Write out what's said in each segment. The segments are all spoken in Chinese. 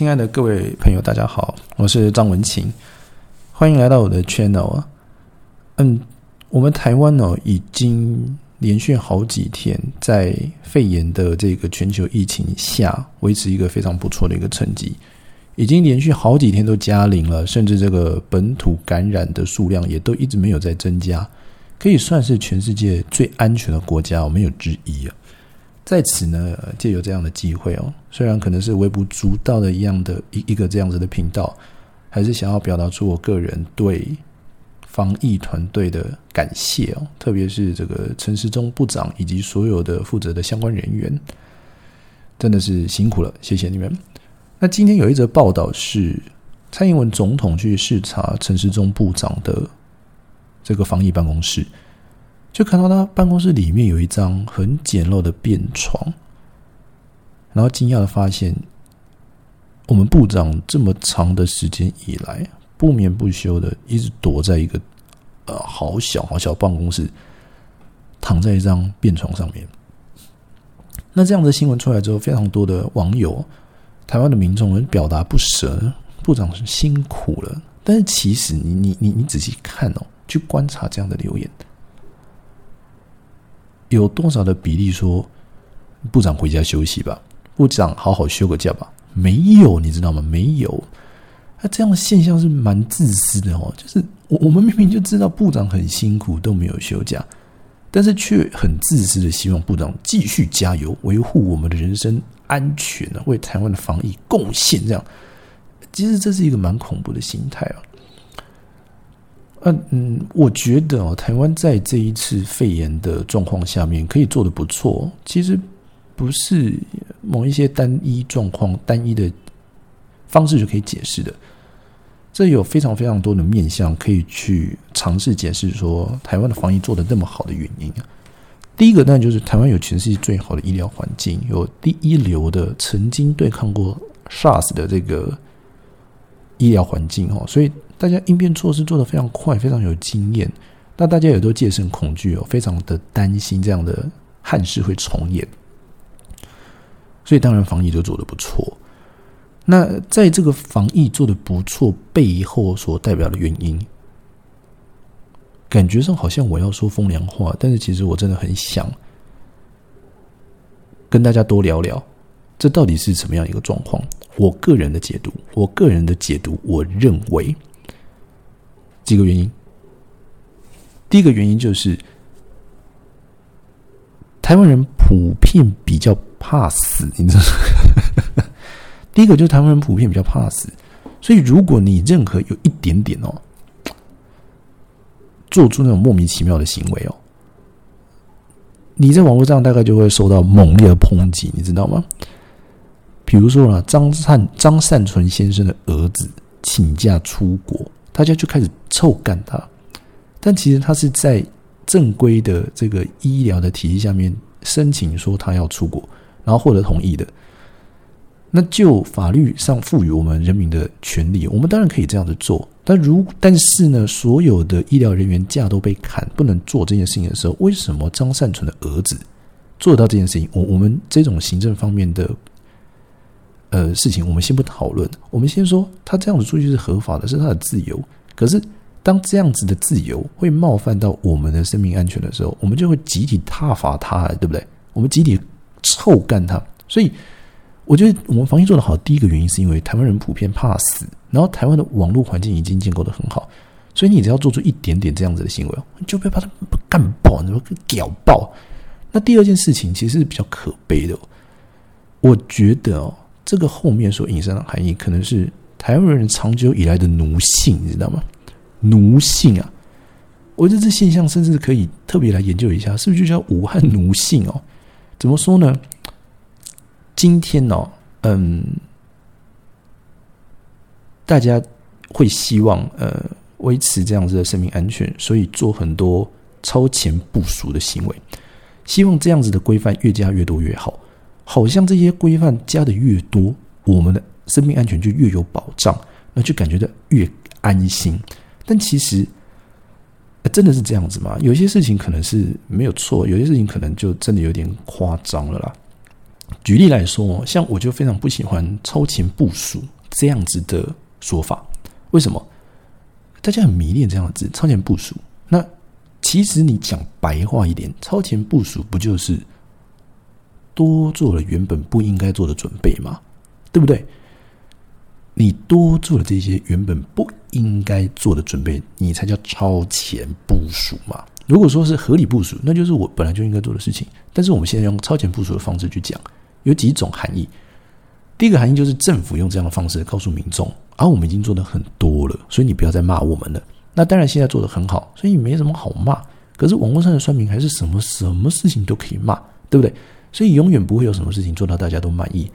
亲爱的各位朋友，大家好，我是张文琴，欢迎来到我的 channel 啊。嗯，我们台湾呢，已经连续好几天在肺炎的这个全球疫情下，维持一个非常不错的一个成绩，已经连续好几天都加零了，甚至这个本土感染的数量也都一直没有在增加，可以算是全世界最安全的国家，没有之一啊。在此呢，借由这样的机会哦，虽然可能是微不足道的一样的一一个这样子的频道，还是想要表达出我个人对防疫团队的感谢哦，特别是这个陈时中部长以及所有的负责的相关人员，真的是辛苦了，谢谢你们。那今天有一则报道是蔡英文总统去视察陈时中部长的这个防疫办公室。就看到他办公室里面有一张很简陋的便床，然后惊讶的发现，我们部长这么长的时间以来不眠不休的一直躲在一个呃好小好小办公室，躺在一张便床上面。那这样的新闻出来之后，非常多的网友、台湾的民众人表达不舍，部长是辛苦了。但是其实你你你你仔细看哦，去观察这样的留言。有多少的比例说部长回家休息吧？部长好好休个假吧？没有，你知道吗？没有。那这样的现象是蛮自私的哦。就是我我们明明就知道部长很辛苦都没有休假，但是却很自私的希望部长继续加油，维护我们的人身安全呢，为台湾的防疫贡献。这样，其实这是一个蛮恐怖的心态啊。嗯嗯，我觉得哦，台湾在这一次肺炎的状况下面可以做的不错。其实不是某一些单一状况、单一的方式就可以解释的。这有非常非常多的面向可以去尝试解释，说台湾的防疫做的那么好的原因啊。第一个当然就是台湾有全世界最好的医疗环境，有第一流的曾经对抗过 SARS 的这个医疗环境哦，所以。大家应变措施做得非常快，非常有经验。那大家也都戒慎恐惧哦，非常的担心这样的憾事会重演。所以当然防疫就做得不错。那在这个防疫做得不错背后所代表的原因，感觉上好像我要说风凉话，但是其实我真的很想跟大家多聊聊，这到底是什么样一个状况？我个人的解读，我个人的解读，我认为。几个原因，第一个原因就是台湾人普遍比较怕死，你知道？第一个就是台湾人普遍比较怕死，所以如果你任何有一点点哦，做出那种莫名其妙的行为哦，你在网络上大概就会受到猛烈的抨击，你知道吗？比如说啊，张善张善存先生的儿子请假出国。大家就开始臭干他，但其实他是在正规的这个医疗的体系下面申请说他要出国，然后获得同意的。那就法律上赋予我们人民的权利，我们当然可以这样子做。但如但是呢，所有的医疗人员假都被砍，不能做这件事情的时候，为什么张善存的儿子做到这件事情？我我们这种行政方面的。呃，事情我们先不讨论，我们先说他这样子出去是合法的，是他的自由。可是当这样子的自由会冒犯到我们的生命安全的时候，我们就会集体挞伐他，对不对？我们集体臭干他。所以，我觉得我们防疫做得好，第一个原因是因为台湾人普遍怕死，然后台湾的网络环境已经建构的很好，所以你只要做出一点点这样子的行为，你就被把他干爆，你说屌爆。那第二件事情其实是比较可悲的，我觉得哦。这个后面所引申的含义，可能是台湾人长久以来的奴性，你知道吗？奴性啊，我觉得这现象甚至可以特别来研究一下，是不是就叫武汉奴性哦？怎么说呢？今天哦，嗯，大家会希望呃维持这样子的生命安全，所以做很多超前部署的行为，希望这样子的规范越加越多越好。好像这些规范加的越多，我们的生命安全就越有保障，那就感觉到越安心。但其实，真的是这样子吗？有些事情可能是没有错，有些事情可能就真的有点夸张了啦。举例来说，像我就非常不喜欢超前部署这样子的说法。为什么？大家很迷恋这样子“超前部署”。那其实你讲白话一点，“超前部署”不就是多做了原本不应该做的准备吗？对不对？你多做了这些原本不应该做的准备，你才叫超前部署嘛。如果说是合理部署，那就是我本来就应该做的事情。但是我们现在用超前部署的方式去讲，有几种含义。第一个含义就是政府用这样的方式告诉民众，而我们已经做的很多了，所以你不要再骂我们了。那当然现在做的很好，所以没什么好骂。可是网络上的酸民还是什么什么事情都可以骂，对不对？所以永远不会有什么事情做到大家都满意。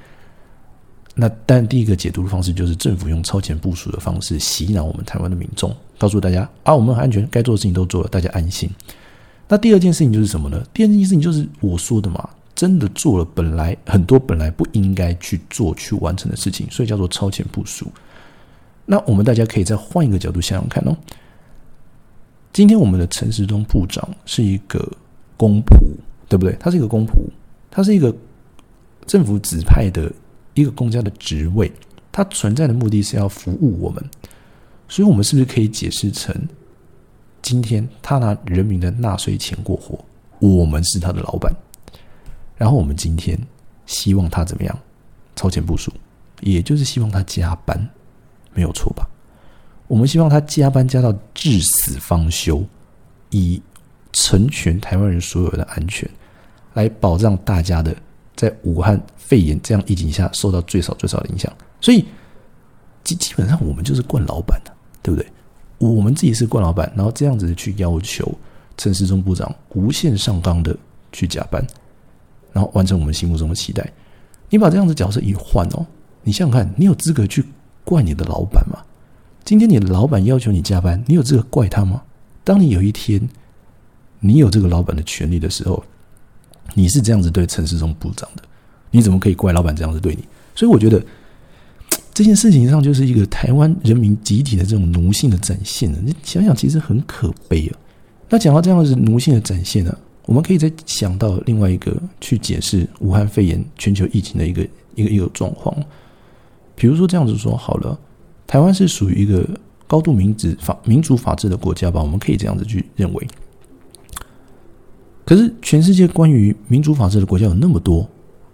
那但第一个解读的方式就是政府用超前部署的方式洗脑我们台湾的民众，告诉大家啊，我们很安全，该做的事情都做了，大家安心。那第二件事情就是什么呢？第二件事情就是我说的嘛，真的做了本来很多本来不应该去做去完成的事情，所以叫做超前部署。那我们大家可以再换一个角度想想看哦。今天我们的陈时中部长是一个公仆，对不对？他是一个公仆，他是一个政府指派的。一个公家的职位，它存在的目的是要服务我们，所以，我们是不是可以解释成，今天他拿人民的纳税钱过活，我们是他的老板，然后我们今天希望他怎么样？超前部署，也就是希望他加班，没有错吧？我们希望他加班加到至死方休，以成全台湾人所有的安全，来保障大家的。在武汉肺炎这样疫情下，受到最少最少的影响，所以基基本上我们就是惯老板的，对不对？我们自己是惯老板，然后这样子去要求陈时中部长无限上纲的去加班，然后完成我们心目中的期待。你把这样子角色一换哦，你想想看，你有资格去怪你的老板吗？今天你的老板要求你加班，你有资格怪他吗？当你有一天你有这个老板的权利的时候。你是这样子对陈世忠部长的，你怎么可以怪老板这样子对你？所以我觉得这件事情上就是一个台湾人民集体的这种奴性的展现呢。你想想，其实很可悲啊。那讲到这样子奴性的展现呢，我们可以再想到另外一个去解释武汉肺炎全球疫情的一个一个一个状况。比如说这样子说好了，台湾是属于一个高度民主法民主法治的国家吧？我们可以这样子去认为。可是，全世界关于民主法治的国家有那么多，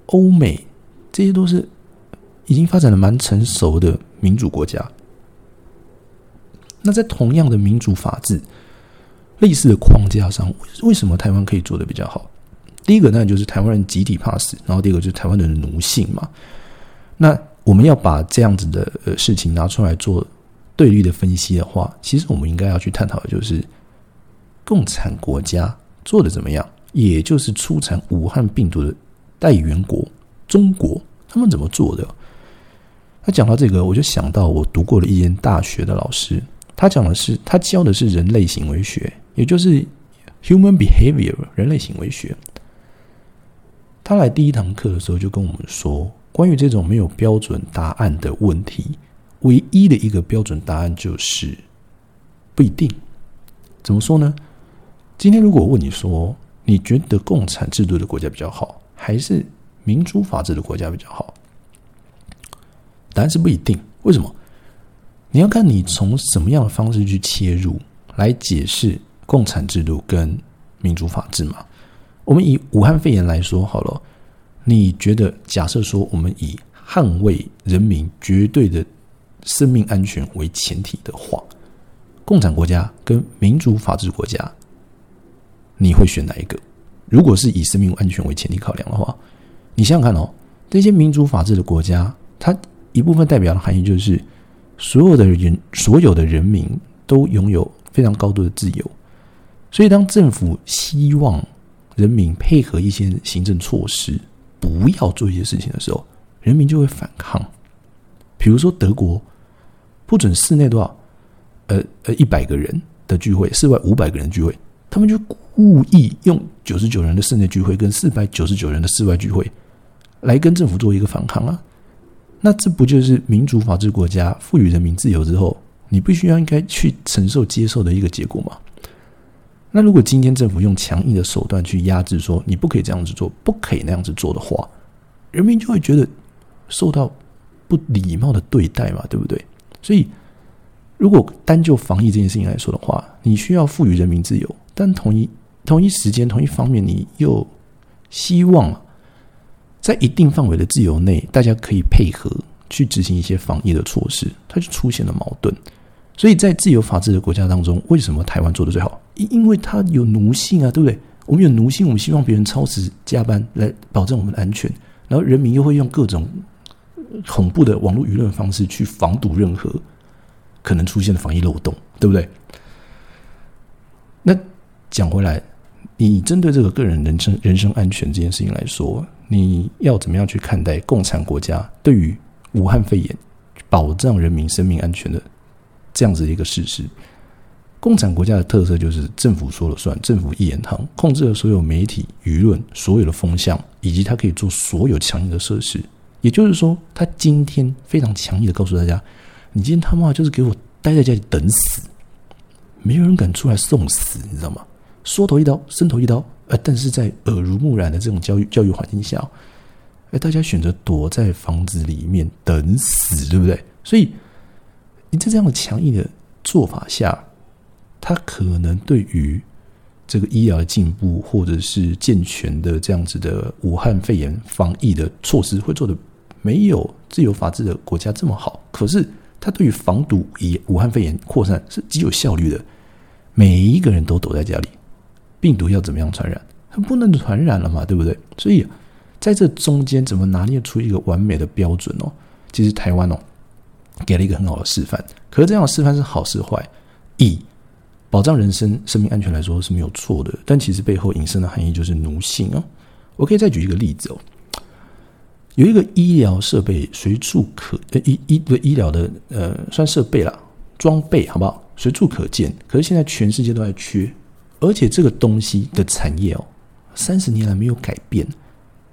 欧美这些都是已经发展的蛮成熟的民主国家。那在同样的民主法治类似的框架上，为什么台湾可以做的比较好？第一个呢，就是台湾人集体怕死；然后第二个就是台湾人的奴性嘛。那我们要把这样子的呃事情拿出来做对立的分析的话，其实我们应该要去探讨的就是共产国家。做的怎么样？也就是出产武汉病毒的代源国中国，他们怎么做的？他讲到这个，我就想到我读过的一间大学的老师，他讲的是他教的是人类行为学，也就是 human behavior 人类行为学。他来第一堂课的时候就跟我们说，关于这种没有标准答案的问题，唯一的一个标准答案就是不一定。怎么说呢？今天如果问你说，你觉得共产制度的国家比较好，还是民主法治的国家比较好？答案是不一定。为什么？你要看你从什么样的方式去切入来解释共产制度跟民主法治嘛？我们以武汉肺炎来说好了，你觉得假设说我们以捍卫人民绝对的生命安全为前提的话，共产国家跟民主法治国家。你会选哪一个？如果是以生命安全为前提考量的话，你想想看哦，这些民主法治的国家，它一部分代表的含义就是所有的人、所有的人民都拥有非常高度的自由。所以，当政府希望人民配合一些行政措施，不要做一些事情的时候，人民就会反抗。比如说，德国不准室内多少，呃呃，一百个人的聚会，室外五百个人聚会。他们就故意用九十九人的室内聚会跟四百九十九人的室外聚会，来跟政府做一个反抗啊！那这不就是民主法治国家赋予人民自由之后，你必须要应该去承受接受的一个结果吗？那如果今天政府用强硬的手段去压制，说你不可以这样子做，不可以那样子做的话，人民就会觉得受到不礼貌的对待嘛，对不对？所以，如果单就防疫这件事情来说的话，你需要赋予人民自由，但同一同一时间、同一方面，你又希望在一定范围的自由内，大家可以配合去执行一些防疫的措施，它就出现了矛盾。所以在自由法治的国家当中，为什么台湾做的最好？因因为它有奴性啊，对不对？我们有奴性，我们希望别人超时加班来保证我们的安全，然后人民又会用各种恐怖的网络舆论方式去防堵任何可能出现的防疫漏洞，对不对？那讲回来，你针对这个个人人身人身安全这件事情来说，你要怎么样去看待共产国家对于武汉肺炎保障人民生命安全的？这样子一个事实，共产国家的特色就是政府说了算，政府一言堂，控制了所有媒体、舆论、所有的风向，以及它可以做所有强硬的设施。也就是说，他今天非常强硬的告诉大家：，你今天他妈就是给我待在家里等死，没有人敢出来送死，你知道吗？缩头一刀，伸头一刀。呃，但是在耳濡目染的这种教育教育环境下，哎，大家选择躲在房子里面等死，对不对？所以。你在这样的强硬的做法下，他可能对于这个医疗的进步，或者是健全的这样子的武汉肺炎防疫的措施，会做的没有自由法治的国家这么好。可是，它对于防堵以武汉肺炎扩散是极有效率的。每一个人都躲在家里，病毒要怎么样传染？它不能传染了嘛，对不对？所以，在这中间怎么拿捏出一个完美的标准哦？其实台湾哦。给了一个很好的示范，可是这样的示范是好是坏？以保障人身生命安全来说是没有错的，但其实背后隐身的含义就是奴性哦。我可以再举一个例子哦，有一个医疗设备随处可呃医医的医疗的呃算设备啦装备好不好？随处可见，可是现在全世界都在缺，而且这个东西的产业哦，三十年来没有改变，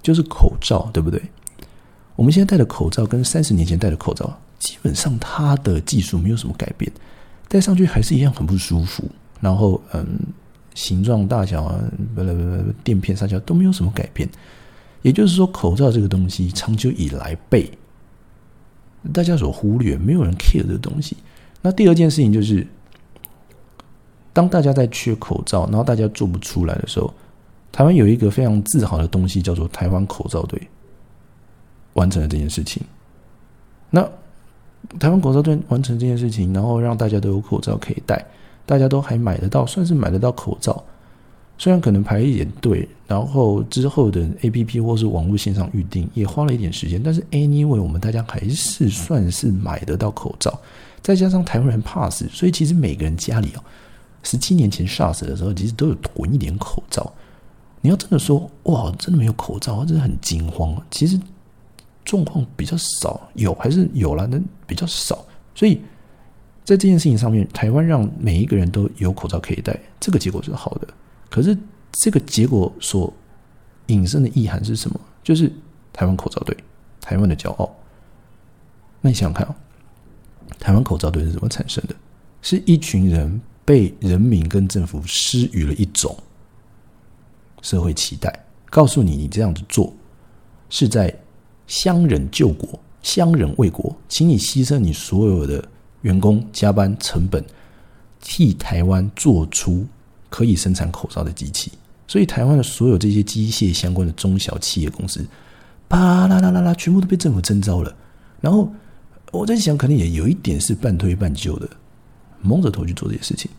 就是口罩，对不对？我们现在戴的口罩跟三十年前戴的口罩。基本上它的技术没有什么改变，戴上去还是一样很不舒服。然后，嗯，形状大小啊，不不不，垫片上下都没有什么改变。也就是说，口罩这个东西长久以来被大家所忽略，没有人 care 这个东西。那第二件事情就是，当大家在缺口罩，然后大家做不出来的时候，台湾有一个非常自豪的东西，叫做台湾口罩队，完成了这件事情。那台湾口罩队完成这件事情，然后让大家都有口罩可以戴，大家都还买得到，算是买得到口罩。虽然可能排一点队，然后之后的 A P P 或是网络线上预定也花了一点时间，但是 anyway，我们大家还是算是买得到口罩。再加上台湾人怕死，所以其实每个人家里哦，十七年前 SARS 的时候，其实都有囤一点口罩。你要真的说哇，真的没有口罩，真的很惊慌。其实。状况比较少，有还是有了，但比较少。所以在这件事情上面，台湾让每一个人都有口罩可以戴，这个结果是好的。可是这个结果所引申的意涵是什么？就是台湾口罩队，台湾的骄傲。那你想想看哦，台湾口罩队是怎么产生的？是一群人被人民跟政府施予了一种社会期待，告诉你你这样子做是在。乡人救国，乡人为国，请你牺牲你所有的员工加班成本，替台湾做出可以生产口罩的机器。所以，台湾的所有这些机械相关的中小企业公司，巴啦啦啦啦，全部都被政府征召了。然后，我在想，可能也有一点是半推半就的，蒙着头去做这些事情。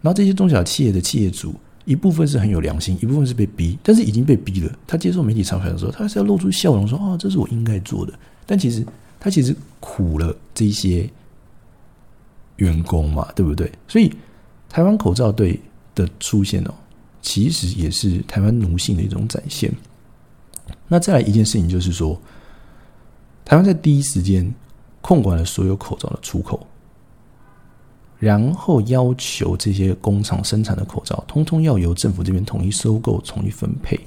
然后，这些中小企业的企业主。一部分是很有良心，一部分是被逼，但是已经被逼了。他接受媒体采访的时候，他还是要露出笑容，说：“哦，这是我应该做的。”但其实他其实苦了这些员工嘛，对不对？所以台湾口罩对的出现哦，其实也是台湾奴性的一种展现。那再来一件事情，就是说，台湾在第一时间控管了所有口罩的出口。然后要求这些工厂生产的口罩，通通要由政府这边统一收购、统一分配。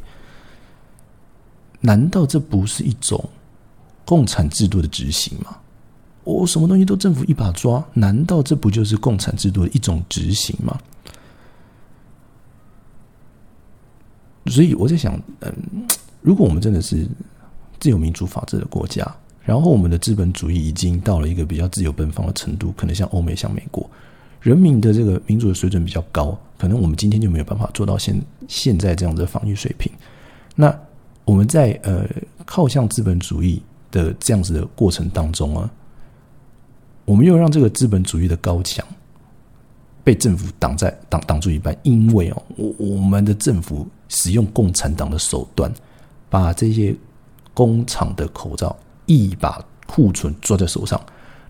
难道这不是一种共产制度的执行吗？我什么东西都政府一把抓，难道这不就是共产制度的一种执行吗？所以我在想，嗯，如果我们真的是自由民主法治的国家，然后我们的资本主义已经到了一个比较自由奔放的程度，可能像欧美、像美国，人民的这个民主的水准比较高，可能我们今天就没有办法做到现现在这样的防御水平。那我们在呃靠向资本主义的这样子的过程当中啊，我们又让这个资本主义的高墙被政府挡在挡挡住一半，因为哦，我我们的政府使用共产党的手段，把这些。工厂的口罩一把库存抓在手上，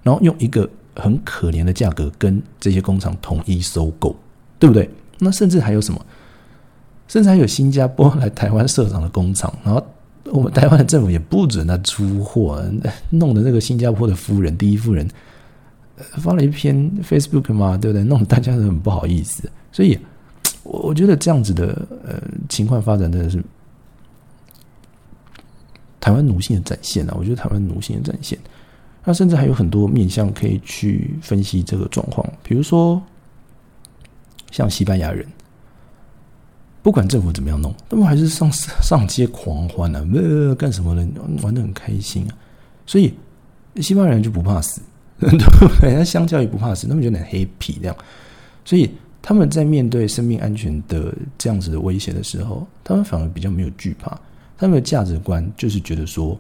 然后用一个很可怜的价格跟这些工厂统一收购，对不对？那甚至还有什么？甚至还有新加坡来台湾设厂的工厂，然后我们台湾的政府也不准他出货，弄得那个新加坡的夫人第一夫人发了一篇 Facebook 嘛，对不对？弄得大家都很不好意思。所以，我我觉得这样子的呃情况发展真的是。台湾奴性的展现啊，我觉得台湾奴性的展现，那甚至还有很多面向可以去分析这个状况。比如说，像西班牙人，不管政府怎么样弄，他们还是上上街狂欢啊，呃，干什么呢？玩的很开心啊。所以西班牙人就不怕死，人家相较于不怕死，他们觉得很 happy 这样。所以他们在面对生命安全的这样子的威胁的时候，他们反而比较没有惧怕。他们的价值观就是觉得说，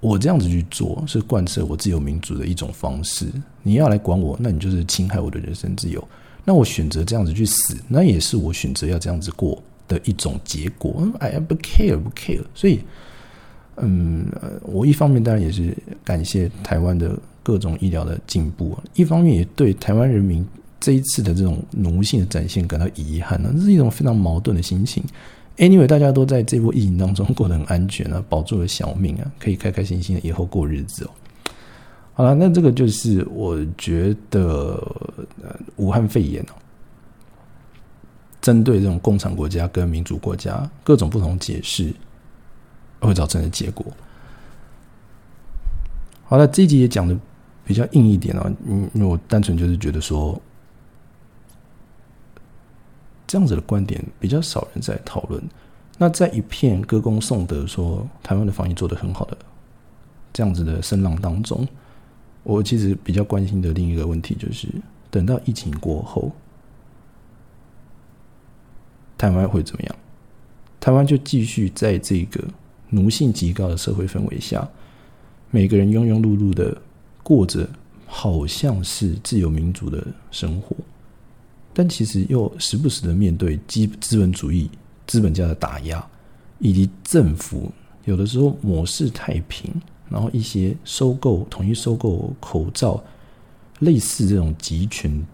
我这样子去做是贯彻我自由民主的一种方式。你要来管我，那你就是侵害我的人身自由。那我选择这样子去死，那也是我选择要这样子过的一种结果。哎，不 care，不 care。所以，嗯，我一方面当然也是感谢台湾的各种医疗的进步，一方面也对台湾人民这一次的这种奴性的展现感到遗憾呢。这是一种非常矛盾的心情。Anyway，大家都在这波疫情当中过得很安全啊，保住了小命啊，可以开开心心的以后过日子哦。好了，那这个就是我觉得武汉肺炎哦，针对这种共产国家跟民主国家各种不同解释会造成的结果。好了，这一集也讲的比较硬一点啊，因因为我单纯就是觉得说。这样子的观点比较少人在讨论。那在一片歌功颂德说台湾的防疫做得很好的这样子的声浪当中，我其实比较关心的另一个问题就是，等到疫情过后，台湾会怎么样？台湾就继续在这个奴性极高的社会氛围下，每个人庸庸碌碌的过着好像是自由民主的生活。但其实又时不时的面对资资本主义、资本家的打压，以及政府有的时候模式太平，然后一些收购、统一收购口罩，类似这种集权，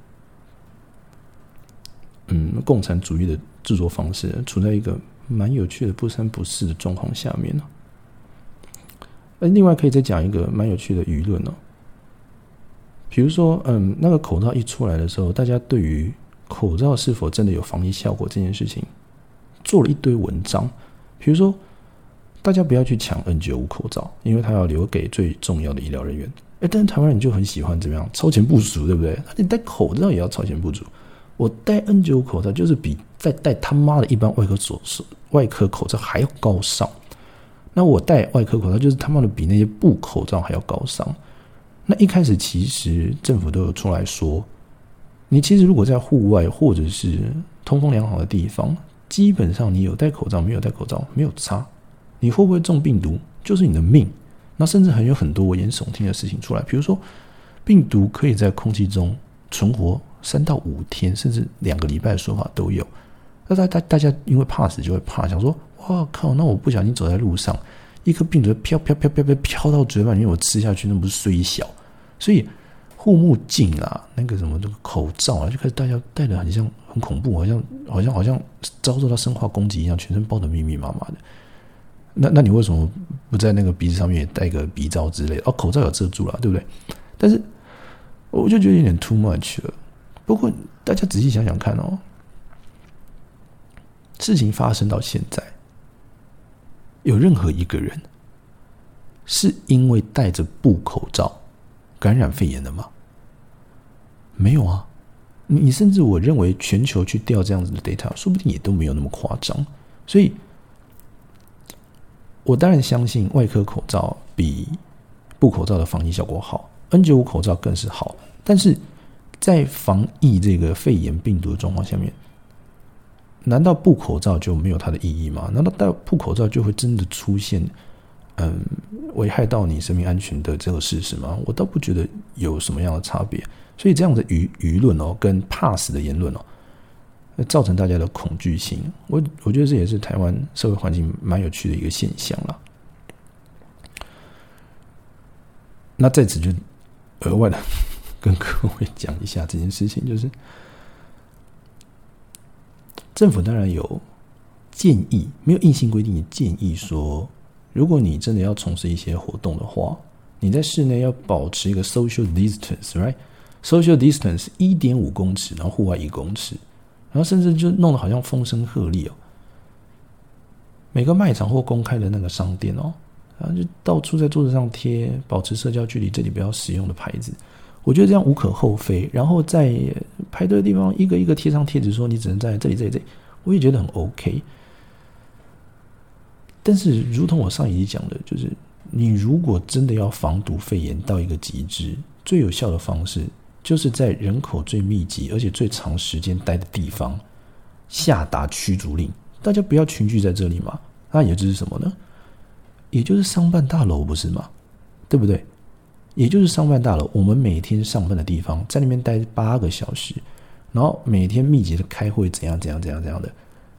嗯，共产主义的制作方式，处在一个蛮有趣的不三不四的状况下面呢。那另外可以再讲一个蛮有趣的舆论哦，比如说，嗯，那个口罩一出来的时候，大家对于口罩是否真的有防疫效果这件事情，做了一堆文章。比如说，大家不要去抢 N95 口罩，因为它要留给最重要的医疗人员。哎，但是台湾人就很喜欢怎么样超前部署，对不对？你戴口罩也要超前部署。我戴 N95 口罩就是比在戴他妈的一般外科手术外科口罩还要高尚。那我戴外科口罩就是他妈的比那些布口罩还要高尚。那一开始其实政府都有出来说。你其实如果在户外或者是通风良好的地方，基本上你有戴口罩没有戴口罩没有差，你会不会中病毒就是你的命。那甚至还有很多危言耸听的事情出来，比如说病毒可以在空气中存活三到五天，甚至两个礼拜的说法都有。那大大大家因为怕死就会怕，想说哇靠，那我不小心走在路上，一颗病毒飘飘飘飘飘飘到嘴巴里面，我吃下去那不是虽小，所以。护目镜啊，那个什么这个口罩啊，就开始大家戴的很像很恐怖，好像好像好像遭受到生化攻击一样，全身包的密密麻麻的。那那你为什么不在那个鼻子上面也戴个鼻罩之类？哦，口罩有遮住了，对不对？但是我就觉得有点 too much 了。不过大家仔细想想看哦，事情发生到现在，有任何一个人是因为戴着布口罩？感染肺炎的吗？没有啊，你你甚至我认为全球去调这样子的 data，说不定也都没有那么夸张。所以我当然相信外科口罩比布口罩的防疫效果好，N95 口罩更是好。但是在防疫这个肺炎病毒的状况下面，难道布口罩就没有它的意义吗？难道戴布口罩就会真的出现嗯危害到你生命安全的这个事实吗？我倒不觉得有什么样的差别。所以这样的舆舆论哦，跟怕死的言论哦。造成大家的恐惧性，我我觉得这也是台湾社会环境蛮有趣的一个现象了。那在此就额外的 跟各位讲一下这件事情，就是政府当然有建议，没有硬性规定，也建议说，如果你真的要从事一些活动的话，你在室内要保持一个 social distance，right？Social distance 一点五公尺，然后户外一公尺。然后甚至就弄得好像风声鹤唳哦，每个卖场或公开的那个商店哦，然后就到处在桌子上贴保持社交距离，这里不要使用的牌子。我觉得这样无可厚非。然后在排队的地方一个一个贴上贴纸，说你只能在这里、这里、这里，我也觉得很 OK。但是，如同我上一集讲的，就是你如果真的要防毒肺炎到一个极致，最有效的方式。就是在人口最密集而且最长时间待的地方下达驱逐令，大家不要群聚在这里嘛。那也就是什么呢？也就是商办大楼不是吗？对不对？也就是商办大楼，我们每天上班的地方，在那边待八个小时，然后每天密集的开会，怎样怎样怎样怎样的，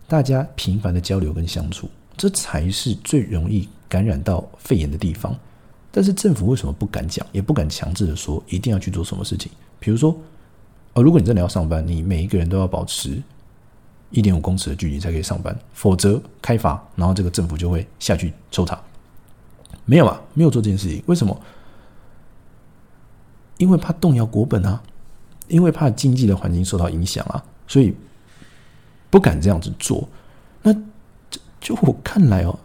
大家频繁的交流跟相处，这才是最容易感染到肺炎的地方。但是政府为什么不敢讲，也不敢强制的说一定要去做什么事情？比如说，哦，如果你真的要上班，你每一个人都要保持一点五公尺的距离才可以上班，否则开罚，然后这个政府就会下去抽查。没有啊，没有做这件事情，为什么？因为怕动摇国本啊，因为怕经济的环境受到影响啊，所以不敢这样子做。那就我看来哦，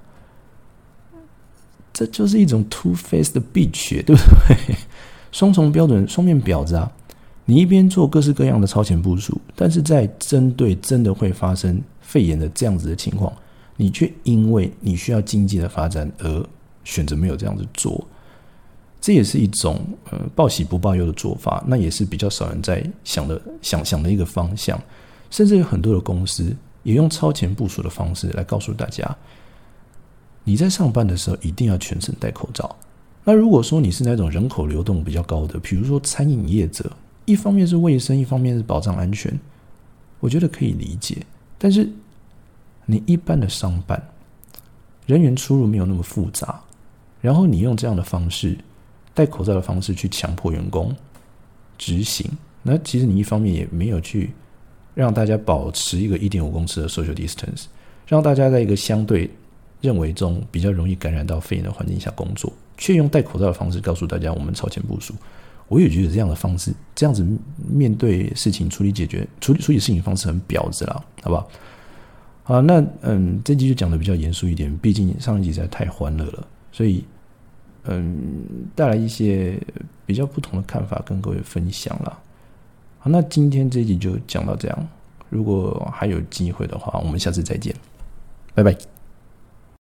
这就是一种 two face 的 bitch，对不对？双重标准，双面婊子啊！你一边做各式各样的超前部署，但是在针对真的会发生肺炎的这样子的情况，你却因为你需要经济的发展而选择没有这样子做，这也是一种呃报喜不报忧的做法。那也是比较少人在想的想想的一个方向。甚至有很多的公司也用超前部署的方式来告诉大家，你在上班的时候一定要全程戴口罩。那如果说你是那种人口流动比较高的，比如说餐饮业者。一方面是卫生，一方面是保障安全，我觉得可以理解。但是你一般的商办人员出入没有那么复杂，然后你用这样的方式戴口罩的方式去强迫员工执行，那其实你一方面也没有去让大家保持一个一点五公尺的 social distance，让大家在一个相对认为中比较容易感染到肺炎的环境下工作，却用戴口罩的方式告诉大家我们超前部署。我也觉得这样的方式，这样子面对事情、处理解决、处理处理事情方式很婊子了，好不好？好，那嗯，这集就讲的比较严肃一点，毕竟上一集实在太欢乐了，所以嗯，带来一些比较不同的看法跟各位分享了。好，那今天这集就讲到这样，如果还有机会的话，我们下次再见，拜拜。